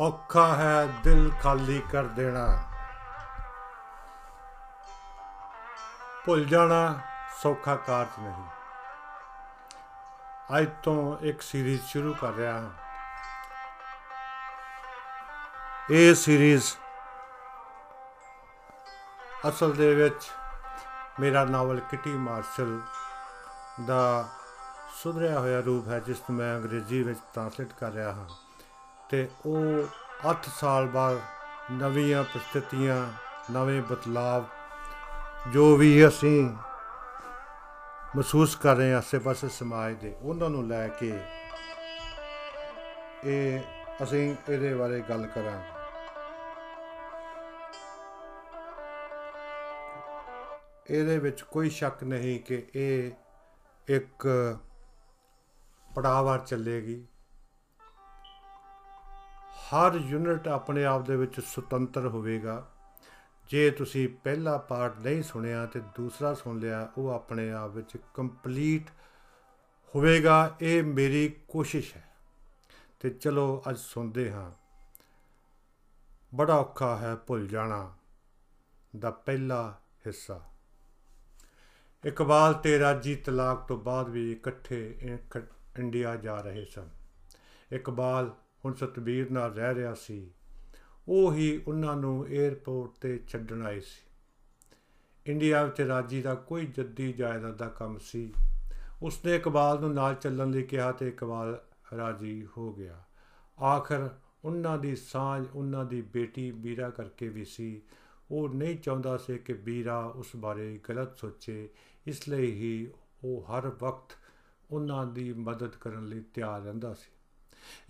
ਔਖਾ ਹੈ ਦਿਲ ਖਾਲੀ ਕਰ ਦੇਣਾ। ਭੁੱਲ ਜਾਣਾ ਸੌਖਾ ਕਾਰਜ ਨਹੀਂ। ਅੱਜ ਤੋਂ ਇੱਕ ਸੀਰੀਜ਼ ਸ਼ੁਰੂ ਕਰ ਰਿਹਾ ਹਾਂ। ਇਹ ਸੀਰੀਜ਼ ਅਸਲ ਦੇ ਵਿੱਚ ਮੇਰਾ ਨਾਵਲ ਕਿਟੀ ਮਾਰਸ਼ਲ ਦਾ ਸੁਧਰਿਆ ਹੋਇਆ ਰੂਪ ਹੈ, ਜਿਸ ਨੂੰ ਮੈਂ ਅੰਗਰੇਜ਼ੀ ਵਿੱਚ ਟ੍ਰਾਂਸਲੇਟ ਕਰ ਰਿਹਾ ਹਾਂ। ਤੇ ਉਹ 8 ਸਾਲ ਬਾਅਦ ਨਵੀਆਂ ਪ੍ਰਸਥਿਤੀਆਂ, ਨਵੇਂ ਬਦਲਾਵ ਜੋ ਵੀ ਅਸੀਂ ਮਹਿਸੂਸ ਕਰ ਰਹੇ ਹਾਂ ਆਸੇ-ਪਾਸੇ ਸਮਾਜ ਦੇ, ਉਹਨਾਂ ਨੂੰ ਲੈ ਕੇ ਇਹ ਅਸੀਂ ਇਹਦੇ ਬਾਰੇ ਗੱਲ ਕਰਾਂਗੇ। ਇਹਦੇ ਵਿੱਚ ਕੋਈ ਸ਼ੱਕ ਨਹੀਂ ਕਿ ਇਹ ਇੱਕ ਪੜਾਵਾਰ ਚੱਲੇਗੀ। ਹਰ ਯੂਨਿਟ ਆਪਣੇ ਆਪ ਦੇ ਵਿੱਚ ਸੁਤੰਤਰ ਹੋਵੇਗਾ। ਜੇ ਤੁਸੀਂ ਪਹਿਲਾ ਪਾਰਟ ਨਹੀਂ ਸੁਣਿਆ ਤੇ ਦੂਸਰਾ ਸੁਣ ਲਿਆ, ਉਹ ਆਪਣੇ ਆਪ ਵਿੱਚ ਕੰਪਲੀਟ ਹੋਵੇਗਾ। ਇਹ ਮੇਰੀ ਕੋਸ਼ਿਸ਼ ਹੈ। ਤੇ ਚਲੋ, ਅੱਜ ਸੁਣਦੇ ਹਾਂ। ਬੜਾ ਔਖਾ ਹੈ ਭੁੱਲ ਜਾਣਾ ਦਾ ਪਹਿਲਾ ਹਿੱਸਾ। ਇਕਬਾਲ ਤੇ ਰਾਜੀ ਤਲਾਕ ਤੋਂ ਬਾਅਦ ਵੀ ਇਕੱਠੇ ਇੰਡੀਆ ਜਾ ਰਹੇ ਸਨ। ਇਕਬਾਲ ਹੁਣ ਸਤਬੀਰ ਨਾਲ ਰਹਿ ਰਿਹਾ ਸੀ। ਉਹ ਹੀ ਉਹਨਾਂ ਨੂੰ 에ਅਰਪੋਰਟ ਤੇ ਛੱਡਣ ਆਏ ਸੀ। ਇੰਡੀਆ ਵਿੱਚ ਰਾਜੀ ਦਾ ਕੋਈ ਜੱਦੀ ਜਾਇਦਾਦ ਦਾ ਕੰਮ ਸੀ। ਉਸਨੇ ਇਕਬਾਲ ਨੂੰ ਨਾਲ ਚੱਲਣ ਲਈ ਕਿਹਾ ਤੇ ਇਕਬਾਲ ਰਾਜੀ ਹੋ ਗਿਆ। ਆਖਰ ਉਹਨਾਂ ਦੀ ਸਾਂਝ, ਉਹਨਾਂ ਦੀ ਬੇਟੀ ਬੀਰਾ ਕਰਕੇ ਵੀ ਸੀ। ਉਹ ਨਹੀਂ ਚਾਹੁੰਦਾ ਸੀ ਕਿ ਬੀਰਾ ਉਸ ਬਾਰੇ ਗਲਤ ਸੋਚੇ। ਇਸ ਲਈ ਹੀ ਉਹ ਹਰ ਵਕਤ ਉਹਨਾਂ ਦੀ ਮਦਦ ਕਰਨ ਲਈ ਤਿਆਰ ਰਹਿੰਦਾ ਸੀ।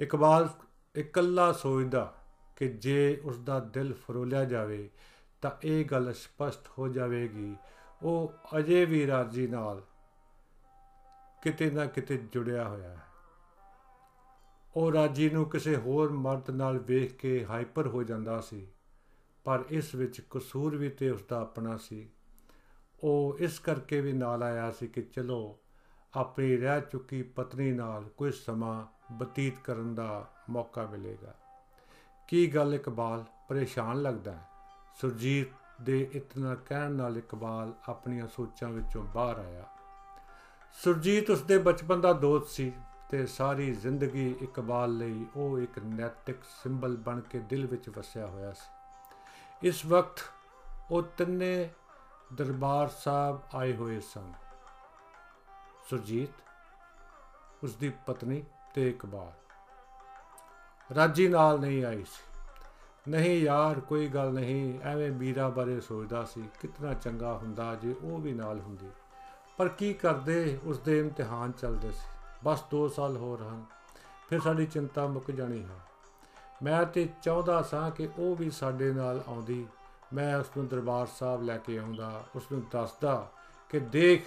ਇਕਬਾਲ ਇਕੱਲਾ ਸੋਚਦਾ ਕਿ ਜੇ ਉਸ ਦਾ ਦਿਲ ਫਰੋਲਿਆ ਜਾਵੇ ਤਾਂ ਇਹ ਗੱਲ ਸਪਸ਼ਟ ਹੋ ਜਾਵੇਗੀ। ਉਹ ਅਜੇ ਵੀ ਰਾਜੀ ਨਾਲ ਕਿਤੇ ਨਾ ਕਿਤੇ ਜੁੜਿਆ ਹੋਇਆ ਹੈ। ਉਹ ਰਾਜੀ ਨੂੰ ਕਿਸੇ ਹੋਰ ਮਰਦ ਨਾਲ ਵੇਖ ਕੇ ਹਾਈਪਰ ਹੋ ਜਾਂਦਾ ਸੀ, ਪਰ ਇਸ ਵਿੱਚ ਕਸੂਰ ਵੀ ਤੇ ਉਸ ਦਾ ਆਪਣਾ ਸੀ। ਉਹ ਇਸ ਕਰਕੇ ਵੀ ਨਾਲ ਆਇਆ ਸੀ ਕਿ ਚਲੋ, ਆਪਣੀ ਰਹਿ ਚੁੱਕੀ ਪਤਨੀ ਨਾਲ ਕੁਝ ਸਮਾਂ ਬਤੀਤ ਕਰਨ ਦਾ ਮੌਕਾ ਮਿਲੇਗਾ। ਕੀ ਗੱਲ ਇਕਬਾਲ ਪਰੇਸ਼ਾਨ ਲੱਗਦਾ ਹੈ? ਸੁਰਜੀਤ ਦੇ ਇਤਨਾ ਕਹਿਣ ਨਾਲ ਇਕਬਾਲ ਆਪਣੀਆਂ ਸੋਚਾਂ ਵਿੱਚੋਂ ਬਾਹਰ ਆਇਆ। ਸੁਰਜੀਤ ਉਸਦੇ ਬਚਪਨ ਦਾ ਦੋਸਤ ਸੀ ਤੇ ਸਾਰੀ ਜ਼ਿੰਦਗੀ ਇਕਬਾਲ ਲਈ ਉਹ ਇੱਕ ਨੈਤਿਕ ਸਿੰਬਲ ਬਣ ਕੇ ਦਿਲ ਵਿੱਚ ਵਸਿਆ ਹੋਇਆ ਸੀ। ਇਸ ਵਕਤ ਉਹ ਤਿੰਨੇ ਦਰਬਾਰ ਸਾਹਿਬ ਆਏ ਹੋਏ ਸਨ। ਸੁਰਜੀਤ ਉਸ ਦੀ ਪਤਨੀ ਤੇ ਇਕਬਾਲ ਰਾਜੀ ਨਾਲ ਨਹੀਂ ਆਈ ਸੀ। ਨਹੀਂ ਯਾਰ, ਕੋਈ ਗੱਲ ਨਹੀਂ, ਐਵੇਂ ਮੀਰਾ ਬਾਰੇ ਸੋਚਦਾ ਸੀ ਕਿੰਨਾ ਚੰਗਾ ਹੁੰਦਾ ਜੇ ਉਹ ਵੀ ਨਾਲ ਹੁੰਦੀ। ਪਰ ਕੀ ਕਰਦੇ, ਉਸ ਦੇ ਇਮਤਿਹਾਨ ਚੱਲਦੇ ਸੀ। ਬਸ 2 ਸਾਲ ਹੋਰ ਹਨ, ਫਿਰ ਸਾਡੀ ਚਿੰਤਾ ਮੁੱਕ ਜਾਣੀ ਹੈ। ਮੈਂ ਤੇ ਚਾਹੁੰਦਾ ਸਾਂ ਕਿ ਉਹ ਵੀ ਸਾਡੇ ਨਾਲ ਆਉਂਦੀ। ਮੈਂ ਉਸ ਨੂੰ ਦਰਬਾਰ ਸਾਹਿਬ ਲੈ ਕੇ ਆਉਂਦਾ, ਉਸ ਨੂੰ ਦੱਸਦਾ ਕਿ ਦੇਖ,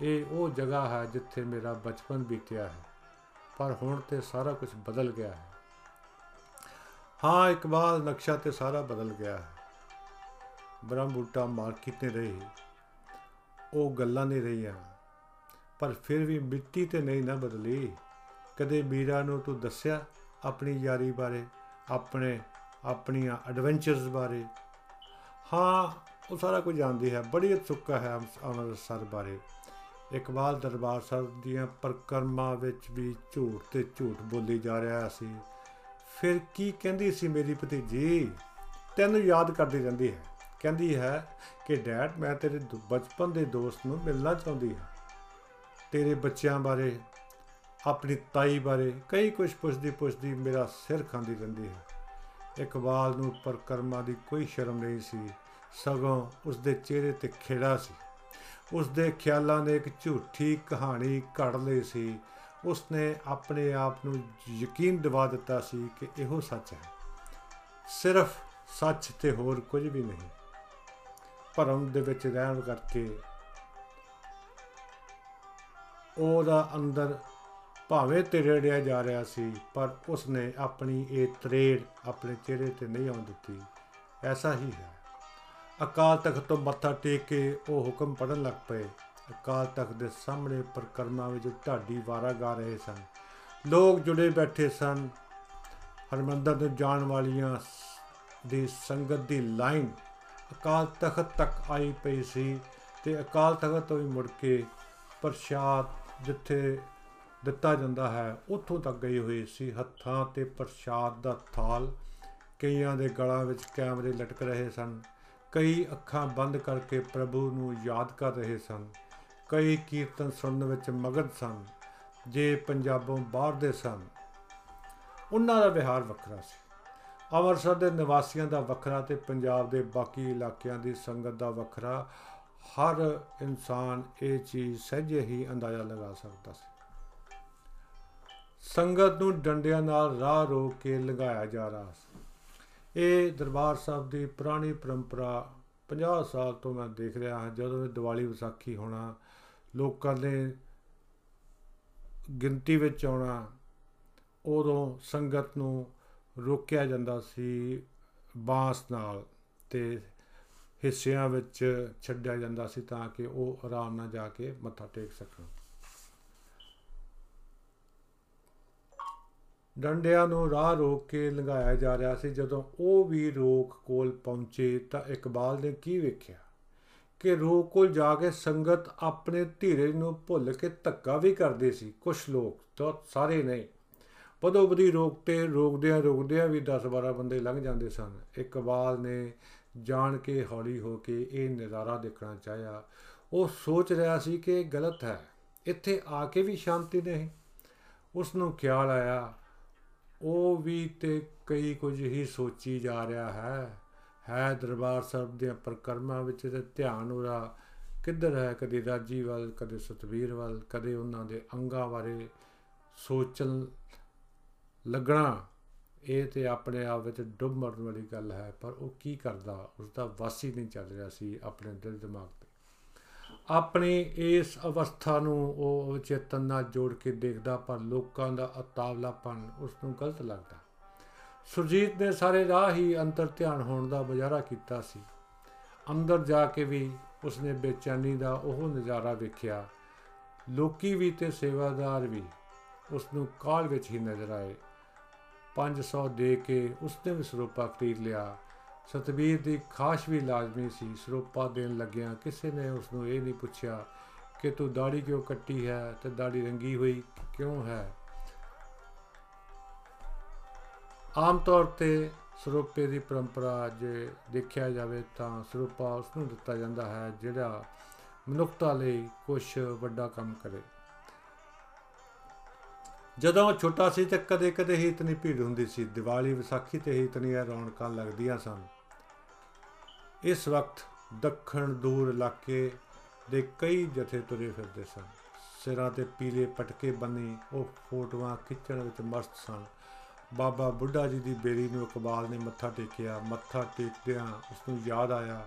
ਇਹ ਉਹ ਜਗ੍ਹਾ ਹੈ ਜਿੱਥੇ ਮੇਰਾ ਬਚਪਨ ਬੀਤਿਆ ਹੈ। ਪਰ ਹੁਣ ਤੇ ਸਾਰਾ ਕੁਝ ਬਦਲ ਗਿਆ ਹੈ। ਹਾਂ ਇਕਬਾਲ ਨਕਸ਼ਾ ਤੇ ਸਾਰਾ ਬਦਲ ਗਿਆ ਹੈ। ਬ੍ਰਹਮਬੂਟਾ ਮਾਰਕੀਟ ਨੇ ਰਹੀ, ਉਹ ਗੱਲਾਂ ਨਹੀਂ ਰਹੀਆਂ। ਪਰ ਫਿਰ ਵੀ ਮਿੱਟੀ ਤੇ ਨਹੀਂ ਨਾ ਬਦਲੀ। ਕਦੇ ਮੀਰਾ ਨੂੰ ਤੂੰ ਦੱਸਿਆ ਆਪਣੀ ਯਾਰੀ ਬਾਰੇ, ਆਪਣੇ, ਆਪਣੀਆਂ ਐਡਵੈਂਚਰਸ ਬਾਰੇ? ਹਾਂ, ਉਹ ਸਾਰਾ ਕੁਝ ਜਾਣਦੀ ਹੈ, ਬੜੀ ਉਤਸੁਕਤਾ ਹੈ ਅੰਮ੍ਰਿਤਸਰ ਬਾਰੇ। ਇਕਬਾਲ ਦਰਬਾਰ ਸਾਹਿਬ ਦੀਆਂ ਪ੍ਰਕਰਮਾਂ ਵਿੱਚ ਵੀ ਝੂਠ ਤੇ ਝੂਠ ਬੋਲੀ ਜਾ ਰਿਹਾ ਸੀ। ਫਿਰ ਕੀ ਕਹਿੰਦੀ ਸੀ ਮੇਰੀ ਭਤੀਜੀ? ਤੈਨੂੰ ਯਾਦ ਕਰਦੀ ਰਹਿੰਦੀ ਹੈ। ਕਹਿੰਦੀ ਹੈ ਕਿ ਡੈਡ, ਮੈਂ ਤੇਰੇ ਬਚਪਨ ਦੇ ਦੋਸਤ ਨੂੰ ਮਿਲਣਾ ਚਾਹੁੰਦੀ ਹਾਂ। ਤੇਰੇ ਬੱਚਿਆਂ ਬਾਰੇ, ਆਪਣੀ ਤਾਈ ਬਾਰੇ ਕਈ ਕੁਝ ਪੁੱਛਦੀ ਪੁੱਛਦੀ ਮੇਰਾ ਸਿਰ ਖਾਂਦੀ ਰਹਿੰਦੀ ਹੈ। ਇਕਬਾਲ ਨੂੰ ਪਰਕਰਮਾ ਦੀ ਕੋਈ ਸ਼ਰਮ ਨਹੀਂ ਸੀ। ਸਗੋਂ ਉਸ ਦੇ ਚਿਹਰੇ ਤੇ ਖੇੜਾ ਸੀ। ਉਸ ਦੇ ਖਿਆਲਾਂ ਨੇ ਇੱਕ ਝੂਠੀ ਕਹਾਣੀ ਘੜ ਲਈ ਸੀ। ਉਸਨੇ ਆਪਣੇ ਆਪ ਨੂੰ ਯਕੀਨ ਦਿਵਾ ਦਿੱਤਾ ਸੀ ਕਿ ਇਹੋ ਸੱਚ ਹੈ। ਸਿਰਫ ਸੱਚ ਤੇ ਹੋਰ ਕੁਝ ਵੀ ਨਹੀਂ। ਭਰਮ ਦੇ ਵਿੱਚ ਰਹਿਣ ਕਰਕੇ ਉਹਦਾ ਅੰਦਰ ਭਾਵੇਂ ਤਰੇੜਿਆ ਜਾ ਰਿਹਾ ਸੀ, ਪਰ ਉਸਨੇ ਆਪਣੀ ਇਹ ਤਰੇੜ ਆਪਣੇ ਚਿਹਰੇ ਤੇ ਨਹੀਂ ਆਉਣ ਦਿੱਤੀ। ਐਸਾ ਹੀ ਹੈ। ਅਕਾਲ ਤਖਤ ਤੋਂ ਮੱਥਾ ਟੇਕ ਕੇ ਉਹ ਹੁਕਮ ਪੜਨ ਲੱਗ ਪਏ। ਅਕਾਲ ਤਖਤ ਦੇ ਸਾਹਮਣੇ ਪ੍ਰਕਰਮਾਂ ਵਿੱਚ ਢਾਡੀ ਵਾਰਾ ਗਾ ਰਹੇ ਸਨ। ਲੋਕ ਜੁੜੇ ਬੈਠੇ ਸਨ। ਹਰਮੰਦਰ ਨੂੰ ਜਾਣ ਵਾਲੀਆਂ ਦੀ ਸੰਗਤ ਦੀ ਲਾਈਨ ਅਕਾਲ ਤਖਤ ਤੱਕ ਆਈ ਪਈ ਸੀ ਤੇ ਅਕਾਲ ਤਖਤ ਤੋਂ ਵੀ ਮੁੜ ਕੇ ਪ੍ਰਸ਼ਾਦ ਜਿੱਥੇ ਦਿੱਤਾ ਜਾਂਦਾ ਹੈ, ਉੱਥੋਂ ਤੱਕ ਗਈ ਹੋਈ ਸੀ। ਹੱਥਾਂ ਤੇ ਪ੍ਰਸ਼ਾਦ ਦਾ ਥਾਲ ਕਈਆਂ ਦੇ ਗਲਾਂ ਵਿੱਚ ਕੈਮਰੇ ਲਟਕ ਰਹੇ ਸਨ। ਕਈ ਅੱਖਾਂ ਬੰਦ ਕਰਕੇ ਪ੍ਰਭੂ ਨੂੰ ਯਾਦ ਕਰ ਰਹੇ ਸਨ। ਕਈ ਕੀਰਤਨ ਸੁਣਨ ਵਿੱਚ ਮਗਨ ਸਨ, ਜੇ ਪੰਜਾਬੋਂ ਬਾਹਰ ਦੇ ਸਨ। ਉਹਨਾਂ ਦਾ ਵਿਹਾਰ ਵੱਖਰਾ ਸੀ। ਅੰਮ੍ਰਿਤਸਰ ਦੇ ਨਿਵਾਸੀਆਂ ਦਾ ਵੱਖਰਾ ਤੇ ਪੰਜਾਬ ਦੇ ਬਾਕੀ ਇਲਾਕਿਆਂ ਦੀ ਸੰਗਤ ਦਾ ਵੱਖਰਾ। ਹਰ ਇਨਸਾਨ ਇਹ ਚੀਜ਼ ਸਹਿਜੇ ਹੀ ਅੰਦਾਜ਼ਾ ਲਗਾ ਸਕਦਾ ਸੀ। ਸੰਗਤ ਨੂੰ ਡੰਡਿਆਂ ਨਾਲ ਰਾਹ ਰੋਕ ਕੇ ਲਗਾਇਆ ਜਾ ਰਿਹਾ ਸੀ। ਇਹ ਦਰਬਾਰ ਸਾਹਿਬ ਦੀ ਪੁਰਾਣੀ ਪਰੰਪਰਾ 50 ਸਾਲ ਤੋਂ ਮੈਂ ਦੇਖ ਰਿਹਾ ਹਾਂ, ਜਦੋਂ ਇਹ ਦੀਵਾਲੀ ਵਿਸਾਖੀ ਹੋਣਾ, ਲੋਕਾਂ ਨੇ ਗਿਣਤੀ ਵਿੱਚ ਆਉਣਾ, ਉਦੋਂ ਸੰਗਤ ਨੂੰ ਰੋਕਿਆ ਜਾਂਦਾ ਸੀ ਬਾਂਸ ਨਾਲ ਤੇ ਹਿੱਸਿਆਂ ਵਿੱਚ ਛੱਡਿਆ ਜਾਂਦਾ ਸੀ ਤਾਂ ਕਿ ਉਹ ਆਰਾਮ ਨਾਲ ਜਾ ਕੇ ਮੱਥਾ ਟੇਕ ਸਕਣ। ਡੰਡਿਆਂ ਨੂੰ ਰਾਹ ਰੋਕ ਕੇ ਲੰਘਾਇਆ ਜਾ ਰਿਹਾ ਸੀ। ਜਦੋਂ ਉਹ ਵੀ ਰੋਕ ਕੋਲ ਪਹੁੰਚੇ ਤਾਂ ਇਕਬਾਲ ਨੇ ਕੀ ਵੇਖਿਆ? ਕਿ ਰੋਕ ਕੋਲ ਜਾ ਕੇ ਸੰਗਤ ਆਪਣੇ ਧੀਰਜ ਨੂੰ ਭੁੱਲ ਕੇ ਧੱਕਾ ਵੀ ਕਰਦੇ ਸੀ। ਕੁਝ ਲੋਕ ਤਾਂ ਸਾਰੇ ਨਹੀਂ। ਬਦੋ ਬਦੀ ਰੋਕ ਤੇ ਰੋਕਦਿਆਂ ਰੋਕਦਿਆਂ ਵੀ 10-12 ਬੰਦੇ ਲੰਘ ਜਾਂਦੇ ਸਨ। ਇਕਬਾਲ ਨੇ ਜਾਣ ਕੇ ਹੌਲੀ ਹੋ ਕੇ ਇਹ ਨਜ਼ਾਰਾ ਦੇਖਣਾ ਚਾਹਿਆ। ਉਹ ਸੋਚ ਰਿਹਾ ਸੀ ਕਿ ਇਹ ਗਲਤ ਹੈ। ਇੱਥੇ ਆ ਕੇ ਵੀ ਸ਼ਾਂਤੀ ਨਹੀਂ। ਉਸ ਨੂੰ ਖਿਆਲ ਆਇਆ ਉਹ ਵੀ ਤੇ ਕਈ ਕੁਝ ਹੀ ਸੋਚੀ ਜਾ ਰਿਹਾ ਹੈ। ਹੈ ਦਰਬਾਰ ਸਾਹਿਬ ਦੇ ਪ੍ਰਕਰਮਾਂ ਵਿੱਚ ਤੇ ਧਿਆਨ ਉਹਦਾ ਕਿੱਧਰ ਹੈ? ਕਦੇ ਰਾਜੀ ਵੱਲ, ਕਦੇ ਸਤਵੀਰ ਵੱਲ, ਕਦੇ ਉਹਨਾਂ ਦੇ ਅੰਗਾਂ ਬਾਰੇ ਸੋਚਣ ਲੱਗਣਾ। ਇਹ ਤੇ ਆਪਣੇ ਆਪ ਵਿੱਚ ਡੁੱਬ ਮਰਨ ਵਾਲੀ ਗੱਲ ਹੈ, ਪਰ ਉਹ ਕੀ ਕਰਦਾ? ਉਸ ਦਾ ਵਾਸੀ ਨਹੀਂ ਚੱਲ ਰਿਹਾ ਸੀ, ਆਪਣੇ ਦਿਲ ਦਿਮਾਗ ਤੇ ਆਪਣੀ ਇਸ ਅਵਸਥਾ ਨੂੰ ਉਹ ਚੇਤਨ ਨਾਲ ਜੋੜ ਕੇ ਦੇਖਦਾ ਪਰ ਲੋਕਾਂ ਦਾ ਅਤਾਵਲਾਪਨ ਉਸ ਨੂੰ ਗਲਤ ਲੱਗਦਾ। ਸੁਰਜੀਤ ਨੇ ਸਾਰੇ ਰਾਹ ਹੀ ਅੰਤਰ ਧਿਆਨ ਹੋਣ ਦਾ ਬਜ਼ਾਰਾ ਕੀਤਾ ਸੀ। ਅੰਦਰ ਜਾ ਕੇ ਵੀ ਉਸਨੇ ਬੇਚੈਨੀ ਦਾ ਉਹ ਨਜ਼ਾਰਾ ਵੇਖਿਆ। ਲੋਕੀ ਵੀ ਤੇ ਸੇਵਾਦਾਰ ਵੀ ਉਸ ਨੂੰ ਕਾਲ ਵਿੱਚ ਹੀ ਨਜ਼ਰ ਆਏ। 500 ਦੇ ਕੇ ਉਸਨੇ ਵੀ ਸਰੂਪਾ ਖਰੀਦ ਲਿਆ। ਸਤਬੀਰ ਦੀ ਖਾਸ਼ ਵੀ ਲਾਜ਼ਮੀ ਸੀ। ਸਰੂਪਾ ਦੇਣ ਲੱਗਿਆ ਕਿਸੇ ਨੇ ਉਸ ਨੂੰ ਇਹ ਨਹੀਂ ਪੁੱਛਿਆ ਕਿ ਤੂੰ ਦਾੜੀ ਕਿਉਂ ਕੱਟੀ ਹੈ ਤੇ ਦਾੜੀ ਰੰਗੀ ਹੋਈ ਕਿਉਂ ਹੈ? ਆਮ ਤੌਰ ਤੇ ਸਰੂਪੇ ਦੀ ਪਰੰਪਰਾ ਜੇ ਦੇਖਿਆ ਜਾਵੇ ਤਾਂ ਸਰੂਪਾ ਉਸ ਨੂੰ ਦਿੱਤਾ ਜਾਂਦਾ ਹੈ ਜਿਹੜਾ ਮਨੁੱਖਤਾ ਲਈ ਕੁਝ ਵੱਡਾ ਕੰਮ ਕਰੇ। ਜਦੋਂ ਉਹ ਛੋਟਾ ਸੀ ਤੇ ਕਦੇ-ਕਦੇ ਹੀ ਇਤਨੀ ਭੀੜ ਹੁੰਦੀ ਸੀ, ਦੀਵਾਲੀ, ਵਿਸਾਖੀ ਤੇ ਹੀ ਇਤਨੀਆਂ ਰੌਣਕਾਂ ਲੱਗਦੀਆਂ ਸਨ। ਇਸ ਵਕਤ ਦੱਖਣ ਦੂਰ ਇਲਾਕੇ ਦੇ ਕਈ ਜਥੇ ਤੁਰੇ ਫਿਰਦੇ ਸਨ। ਸਿਰਾਂ ਤੇ ਪੀਲੇ ਪਟਕੇ ਬੰਨੀ ਉਹ ਫੋਟੋਆਂ ਖਿੱਚਣ ਵਿੱਚ ਮਸਤ ਸਨ। ਬਾਬਾ ਬੁੱਢਾ ਜੀ ਦੀ ਬੇੜੀ ਨੂੰ ਇਕਬਾਲ ਨੇ ਮੱਥਾ ਟੇਕਿਆ। ਮੱਥਾ ਟੇਕਦਿਆਂ ਉਸ ਨੂੰ ਯਾਦ ਆਇਆ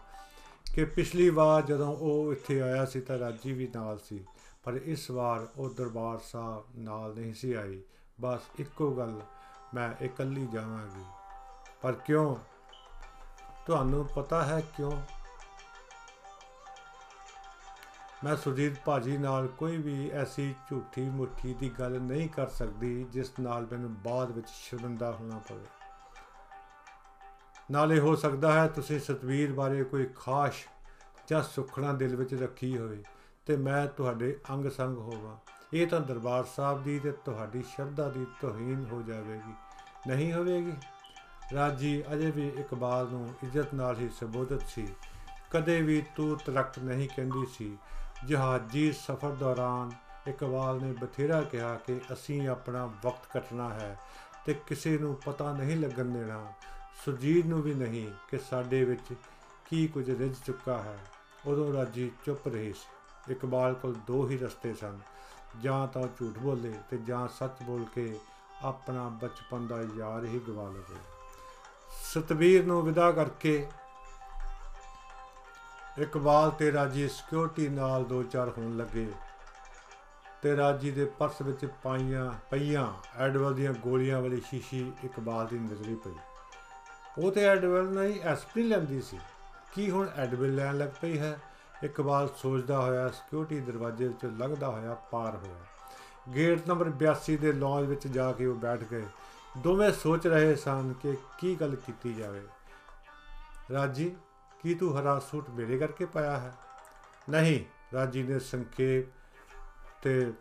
ਕਿ ਪਿਛਲੀ ਵਾਰ ਜਦੋਂ ਉਹ ਇੱਥੇ ਆਇਆ ਸੀ ਤਾਂ ਰਾਜੀ ਵੀ ਨਾਲ ਸੀ। ਪਰ ਇਸ ਵਾਰ ਉਹ ਦਰਬਾਰ ਸਾਹਿਬ ਨਾਲ ਨਹੀਂ ਸੀ ਆਈ। ਬਸ ਇੱਕੋ ਗੱਲ, ਮੈਂ ਇਕੱਲੀ ਜਾਵਾਂਗੀ। ਪਰ ਕਿਉਂ? ਤੁਹਾਨੂੰ ਪਤਾ ਹੈ ਕਿਉਂ? ਮੈਂ ਸੁਜੀਤ ਭਾਜੀ ਨਾਲ ਕੋਈ ਵੀ ਐਸੀ ਝੂਠੀ ਮੁੱਠੀ ਦੀ ਗੱਲ ਨਹੀਂ ਕਰ ਸਕਦੀ ਜਿਸ ਨਾਲ ਮੈਨੂੰ ਬਾਅਦ ਵਿੱਚ ਸ਼ਰਮਿੰਦਾ ਹੋਣਾ ਪਵੇ। ਨਾਲੇ ਹੋ ਸਕਦਾ ਹੈ ਤੁਸੀਂ ਸਤਵੀਰ ਬਾਰੇ ਕੋਈ ਖਾਸ ਜਾਂ ਸੁਖਣਾ ਦਿਲ ਵਿੱਚ ਰੱਖੀ ਹੋਵੇ। ਤੇ ਮੈਂ ਤੁਹਾਡੇ ਅੰਗ ਸੰਗ ਹੋਵਾਂ। ਇਹ ਤਾਂ ਦਰਬਾਰ ਸਾਹਿਬ ਦੀ ਤੇ ਤੁਹਾਡੀ ਸ਼ਰਧਾ ਦੀ ਤੋਹੀਨ ਹੋ ਜਾਵੇਗੀ। ਨਹੀਂ ਹੋਵੇਗੀ? ਰਾਜੀ, ਅਜੇ ਵੀ ਇਕਬਾਲ ਨੂੰ ਇੱਜ਼ਤ ਨਾਲ ਹੀ ਸੰਬੋਧਿਤ ਸੀ। ਕਦੇ ਵੀ ਤੂੰ ਤਰਕ ਨਹੀਂ ਕਹਿੰਦੀ ਸੀ। ਜਹਾਜ਼ੀ ਸਫ਼ਰ ਦੌਰਾਨ ਇਕਬਾਲ ਨੇ ਬਥੇਰਾ ਕਿਹਾ ਕਿ ਅਸੀਂ ਆਪਣਾ ਵਕਤ ਕੱਟਣਾ ਹੈ ਤੇ ਕਿਸੇ ਨੂੰ ਪਤਾ ਨਹੀਂ ਲੱਗਣ ਦੇਣਾ। ਸੁਰਜੀਤ ਨੂੰ ਵੀ ਨਹੀਂ ਕਿ ਸਾਡੇ ਵਿੱਚ ਕੀ ਕੁਝ ਰਿਝ ਚੁੱਕਾ ਹੈ। ਉਦੋਂ ਰਾਜੀ ਚੁੱਪ ਰਹੀ ਸੀ। ਇਕਬਾਲ ਕੋਲ ਦੋ ਹੀ ਰਸਤੇ ਸਨ। ਜਾਂ ਤਾਂ ਝੂਠ ਬੋਲੇ ਤੇ ਜਾਂ ਸੱਚ ਬੋਲ ਕੇ ਆਪਣਾ ਬਚਪਨ ਦਾ ਯਾਰ ਹੀ ਗਵਾ ਲਵੇ। ਸਤਵੀਰ ਨੂੰ ਵਿਦਾ ਕਰਕੇ ਇਕਬਾਲ ਤੇ ਰਾਜੀ ਸਿਕਿਉਰਿਟੀ ਨਾਲ ਦੋ ਚਾਰ ਹੋਣ ਲੱਗੇ ਤੇ ਰਾਜੀ ਦੇ ਪਰਸ ਵਿੱਚ ਪਾਈਆਂ ਪਈਆਂ ਐਡਵਲ ਦੀਆਂ ਗੋਲੀਆਂ ਵਾਲੀ ਸ਼ੀਸ਼ੀ ਇਕਬਾਲ ਦੀ ਨਜ਼ਰੀ ਪਈ। ਉਹ ਤੇ ਐਡਵਲ ਨਹੀਂ ਐਸਪੀ ਲੈਂਦੀ ਸੀ। ਕੀ ਹੁਣ ਐਡਵਲ ਲੈਣ ਲੱਗ ਪਈ ਹੈ? ਇਕਬਾਲ ਸੋਚਦਾ ਹੋਇਆ ਸਿਕਿਉਰਿਟੀ ਦਰਵਾਜ਼ੇ ਵਿੱਚੋਂ ਲੰਘਦਾ ਹੋਇਆ, ਪਾਰ ਹੋਇਆ। ਗੇਟ ਨੰਬਰ 82 ਦੇ ਲੌਂਜ ਵਿੱਚ ਜਾ ਕੇ ਉਹ ਬੈਠ ਗਏ। ਦੋਵੇਂ ਸੋਚ ਰਹੇ ਸਨ ਕਿ ਕੀ ਗੱਲ ਕੀਤੀ ਜਾਵੇ। ਰਾਜੀ, ਕੀ ਤੂੰ ਹਰਾ ਸੂਟ ਮੇਰੇ ਕਰਕੇ ਪਾਇਆ ਹੈ? ਨਹੀਂ, ਰਾਜੀ ਨੇ ਸੰਖੇਪ ਤੇ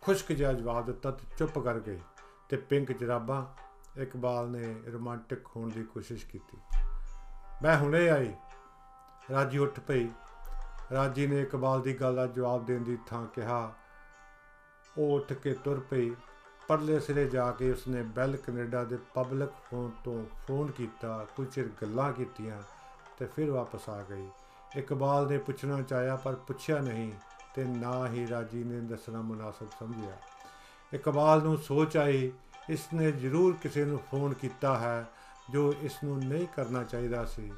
ਖੁਸ਼ਕ ਜਿਹਾ ਜਵਾਬ ਦਿੱਤਾ ਤੇ ਚੁੱਪ ਕਰ ਗਈ ਤੇ ਪਿੰਕ ਜਰਾਬਾਂ ਇਕਬਾਲ ਨੇ ਰੋਮਾਂਟਿਕ ਹੋਣ ਦੀ ਕੋਸ਼ਿਸ਼ ਕੀਤੀ। ਮੈਂ ਹੁਣੇ ਆਈ। ਰਾਜੀ ਉੱਠ ਪਈ। ਰਾਜੀ ਨੇ ਇਕਬਾਲ ਦੀ ਗੱਲ ਦਾ ਜਵਾਬ ਦੇਣ ਦੀ ਥਾਂ ਕਿਹਾ। ਉਹ ਉੱਠ ਕੇ ਤੁਰ ਪਈ। ਪਰਲੇ ਸਿਰੇ ਜਾ ਕੇ ਉਸਨੇ ਬੈਲ ਕੈਨੇਡਾ ਦੇ ਪਬਲਿਕ ਫੋਨ ਤੋਂ ਫੋਨ ਕੀਤਾ, ਕੁਝ ਚਿਰ ਗੱਲਾਂ ਕੀਤੀਆਂ ਤੇ ਫਿਰ ਵਾਪਸ ਆ ਗਈ। ਇਕਬਾਲ ਨੇ ਪੁੱਛਣਾ ਚਾਹਿਆ ਪਰ ਪੁੱਛਿਆ ਨਹੀਂ ਤੇ ਨਾ ਹੀ ਰਾਜੀ ਨੇ ਦੱਸਣਾ ਮੁਨਾਸਬ ਸਮਝਿਆ। ਇਕਬਾਲ ਨੂੰ ਸੋਚ ਆਈ ਇਸ ਨੇ ਜ਼ਰੂਰ ਕਿਸੇ ਨੂੰ ਫੋਨ ਕੀਤਾ ਹੈ ਜੋ ਇਸ ਨੂੰ ਨਹੀਂ ਕਰਨਾ ਚਾਹੀਦਾ ਸੀ।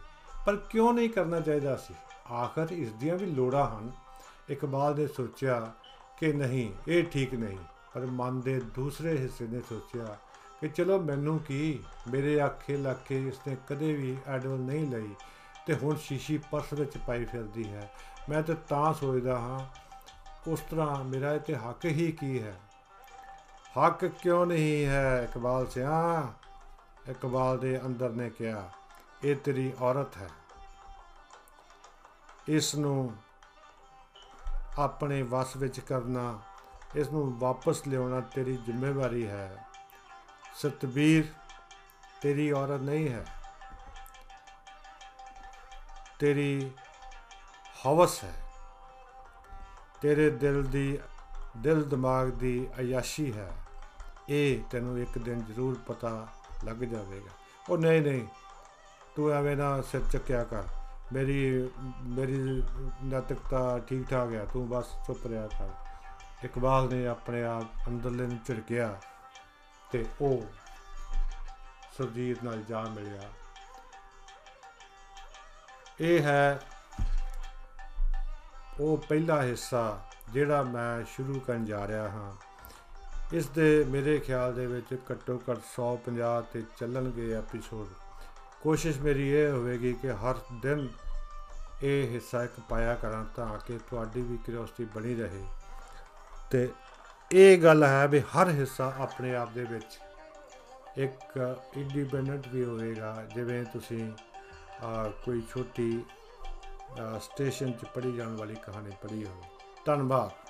ਪਰ ਕਿਉਂ ਨਹੀਂ ਕਰਨਾ ਚਾਹੀਦਾ ਸੀ? ਆਖਰ ਇਸ ਦੀਆਂ ਵੀ ਲੋੜਾਂ ਹਨ। ਇਕਬਾਲ ਨੇ ਸੋਚਿਆ ਕਿ ਨਹੀਂ, ਇਹ ਠੀਕ ਨਹੀਂ, ਪਰ ਮਨ ਦੇ ਦੂਸਰੇ ਹਿੱਸੇ ਨੇ ਸੋਚਿਆ ਕਿ ਚਲੋ ਮੈਨੂੰ ਕੀ, ਮੇਰੇ ਆਖੇ ਲੱਖੇ ਇਸਨੇ ਕਦੇ ਵੀ ਐਡਵਲ ਨਹੀਂ ਲਈ ਤੇ ਹੁਣ ਸ਼ੀਸ਼ੀ ਪਰਸ ਵਿੱਚ ਪਾਈ ਫਿਰਦੀ ਹੈ। ਮੈਂ ਤਾਂ ਤਾਂ ਸੋਚਦਾ ਹਾਂ, ਉਸ ਤਰ੍ਹਾਂ ਮੇਰਾ ਇਹ ਤੇ ਹੱਕ ਹੀ ਕੀ ਹੈ? ਹੱਕ ਕਿਉਂ ਨਹੀਂ ਹੈ ਇਕਬਾਲ ਸਿਆ? ਇਕਬਾਲ ਦੇ ਅੰਦਰ ਨੇ ਕਿਹਾ, ਇਹ ਤੇਰੀ ਔਰਤ ਹੈ। ਇਸ ਨੂੰ ਆਪਣੇ ਵਸ ਵਿੱਚ ਕਰਨਾ ਇਸ ਨੂੰ ਵਾਪਸ ਲਿਆਉਣਾ ਤੇਰੀ ਜ਼ਿੰਮੇਵਾਰੀ ਹੈ। ਸਤਬੀਰ, ਤੇਰੀ ਔਰਤ ਨਹੀਂ ਹੈ। ਤੇਰੀ ਹਵਸ ਹੈ। ਤੇਰੇ ਦਿਲ ਦੀ, ਦਿਲ ਦਿਮਾਗ ਦੀ ਅਯਾਸ਼ੀ ਹੈ। ਇਹ ਤੈਨੂੰ ਇੱਕ ਦਿਨ ਜ਼ਰੂਰ ਪਤਾ ਲੱਗ ਜਾਵੇਗਾ। ਉਹ ਨਹੀਂ ਨਹੀਂ, ਤੂੰ ਐਵੇਂ ਨਾ ਸਿਰ ਚੱਕਿਆ ਕਰ। ਮੇਰੀ ਮੇਰੀ ਨੈਤਿਕਤਾ ਠੀਕ ਠਾਕ ਹੈ ਤੂੰ ਬਸ ਚੁੱਪ ਰਿਹਾ ਕਰ। ਇਕਬਾਲ ਨੇ ਆਪਣੇ ਆਪ ਅੰਦਰਲੇ ਨੂੰ ਝਿੜਕਿਆ ਤੇ ਉਹ ਸੁਰਜੀਤ ਨਾਲ ਜਾ ਮਿਲਿਆ। ਇਹ ਹੈ ਉਹ ਪਹਿਲਾ ਹਿੱਸਾ ਜਿਹੜਾ ਮੈਂ ਸ਼ੁਰੂ ਕਰਨ ਜਾ ਰਿਹਾ ਹਾਂ। ਇਸ ਦੇ ਮੇਰੇ ਖਿਆਲ ਦੇ ਵਿੱਚ ਘੱਟੋ ਘੱਟ 150 ਤੇ ਚੱਲਣਗੇ ਐਪੀਸੋਡ ਕੋਸ਼ਿਸ਼ ਮੇਰੀ ਇਹ ਹੋਵੇਗੀ ਕਿ ਹਰ ਦਿਨ ਇਹ ਹਿੱਸਾ ਇੱਕ ਪਾਇਆ ਕਰਾਂ ਤਾਂ ਕਿ ਤੁਹਾਡੀ ਵੀ ਕਿਉਰਿਓਸਿਟੀ ਬਣੀ ਰਹੇ। ਤੇ ਇਹ ਗੱਲ ਹੈ ਵੀ ਹਰ ਹਿੱਸਾ ਆਪਣੇ ਆਪ ਦੇ ਵਿੱਚ ਇੱਕ ਇੰਡੀਪੈਂਡੈਂਟ ਵੀ ਹੋਵੇਗਾ। ਜਿਵੇਂ ਤੁਸੀਂ ਅਹ, ਕੋਈ ਛੋਟੀ ਅਹ, ਸਟੇਸ਼ਨ 'ਚ ਪੜ੍ਹੀ ਜਾਣ ਵਾਲੀ ਕਹਾਣੀ ਪੜ੍ਹੀ ਹੋਵੇ। ਧੰਨਵਾਦ।